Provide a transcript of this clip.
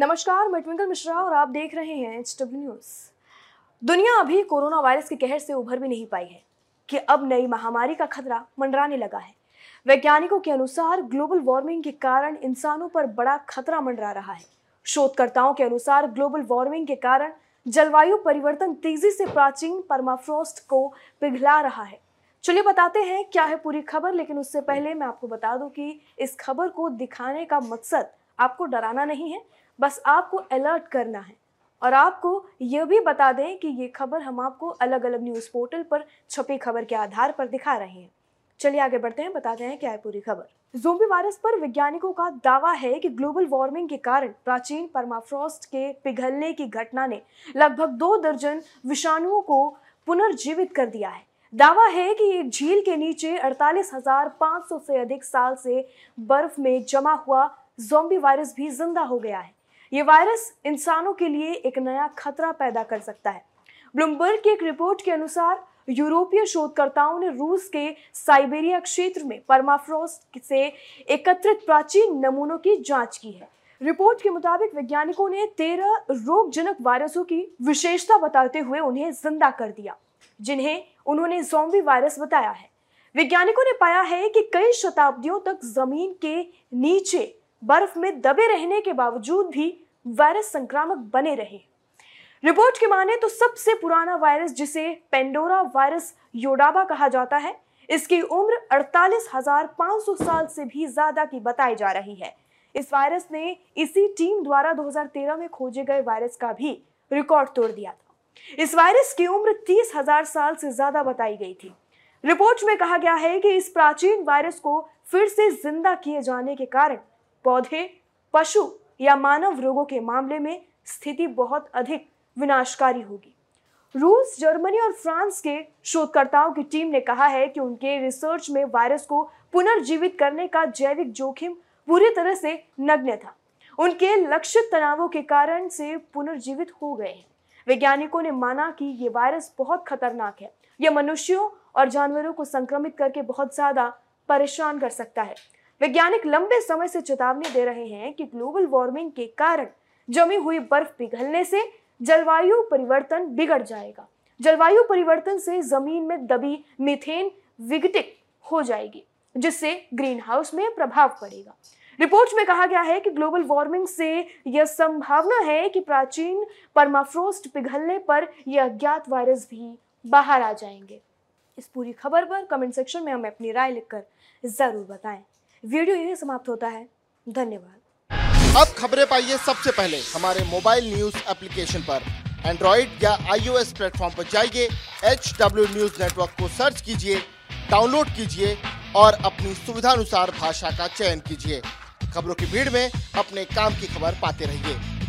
नमस्कार, मैं ट्विंकल मिश्रा और आप देख रहे हैं एच डब्ल्यू न्यूज़ दुनिया अभी कोरोना वायरस के कहर से उभर भी नहीं पाई है कि अब नई महामारी का खतरा मंडराने लगा है। वैज्ञानिकों के अनुसार ग्लोबल वार्मिंग के कारण इंसानों पर बड़ा खतरा मंडरा रहा है। शोधकर्ताओं के अनुसार ग्लोबल वार्मिंग के कारण जलवायु परिवर्तन तेज़ी से प्राचीन परमाफ्रोस्ट को पिघला रहा है। चलिए बताते हैं क्या है पूरी खबर, लेकिन उससे पहले मैं आपको बता दूँ कि इस खबर को दिखाने का मकसद आपको डराना नहीं है बस आपको अलर्ट करना है। और आपको यह भी बता दें कि ये खबर हम आपको अलग अलग न्यूज़ पोर्टल पर छपी खबर के आधार पर दिखा रहे हैं। चलिए आगे बढ़ते हैं बताते हैं क्या है पूरी खबर। जोम्बी वायरस पर वैज्ञानिकों का दावा है कि ग्लोबल वार्मिंग के कारण प्राचीन परमाफ्रोस्ट के पिघलने की घटना ने लगभग दो दर्जन विषाणुओं को पुनर्जीवित कर दिया है। दावा है कि एक झील के नीचे 48,500 से अधिक साल से बर्फ़ में जमा हुआ जोम्बी वायरस भी ज़िंदा हो गया है। ये वायरस इंसानों के लिए एक नया खतरा पैदा कर सकता है। ब्लूमबर्ग की एक रिपोर्ट के अनुसार, यूरोपीय शोधकर्ताओं ने रूस के साइबेरिया क्षेत्र में परमाफ्रोस्ट से एकत्रित प्राचीन नमूनों की जाँच की है। रिपोर्ट के मुताबिक वैज्ञानिकों ने तेरह रोगजनक वायरसों की विशेषता बताते हुए उन्हें ज़िंदा कर दिया, जिन्हें उन्होंने जोम्बी वायरस बताया है। वैज्ञानिकों ने पाया है कि कई शताब्दियों तक ज़मीन के नीचे बर्फ़ में दबे रहने के बावजूद भी वायरस संक्रामक बने रहे। रिपोर्ट के माने तो सबसे पुराना वायरस जिसे पेंडोरा वायरस योडाबा कहा जाता है इसकी उम्र 48,500 साल से भी ज़्यादा की बताई जा रही है। इस वायरस ने इसी टीम द्वारा 2013 में खोजे गए वायरस का भी रिकॉर्ड तोड़ दिया था। इस वायरस की उम्र तीस हज़ार साल से ज़्यादा बताई गई थी। रिपोर्ट में कहा गया है कि इस प्राचीन वायरस को फिर से ज़िंदा किए जाने के कारण पौधे, पशु या मानव रोगों के मामले में स्थिति बहुत अधिक विनाशकारी होगी। रूस, जर्मनी और फ्रांस के शोधकर्ताओं की टीम ने कहा है कि उनके रिसर्च में वायरस को पुनर्जीवित करने का जैविक जोखिम पूरी तरह से नग्न था। उनके लक्षित तनावों के कारण से पुनर्जीवित हो गए हैं। वैज्ञानिकों ने माना कि ये वायरस बहुत खतरनाक है। यह मनुष्यों और जानवरों को संक्रमित करके बहुत ज़्यादा परेशान कर सकता है। वैज्ञानिक लंबे समय से चेतावनी दे रहे हैं कि ग्लोबल वार्मिंग के कारण जमी हुई बर्फ़ पिघलने से जलवायु परिवर्तन बिगड़ जाएगा। जलवायु परिवर्तन से ज़मीन में दबी मीथेन विघटित हो जाएगी, जिससे ग्रीन हाउस में प्रभाव पड़ेगा। रिपोर्ट में कहा गया है कि ग्लोबल वार्मिंग से यह संभावना है कि प्राचीन परमाफ्रोस्ट पिघलने पर यह अज्ञात वायरस भी बाहर आ जाएँगे। इस पूरी खबर पर कमेंट सेक्शन में हमें अपनी राय लिखकर ज़रूर बताएँ। वीडियो यही समाप्त होता है। धन्यवाद। अब खबरें पाइए सबसे पहले हमारे मोबाइल न्यूज़ एप्लीकेशन पर। एंड्रॉइड या आईओएस प्लेटफॉर्म पर जाइए एच डब्ल्यू न्यूज़ नेटवर्क को सर्च कीजिए, डाउनलोड कीजिए और अपनी सुविधानुसार भाषा का चयन कीजिए। खबरों की भीड़ में अपने काम की खबर पाते रहिए।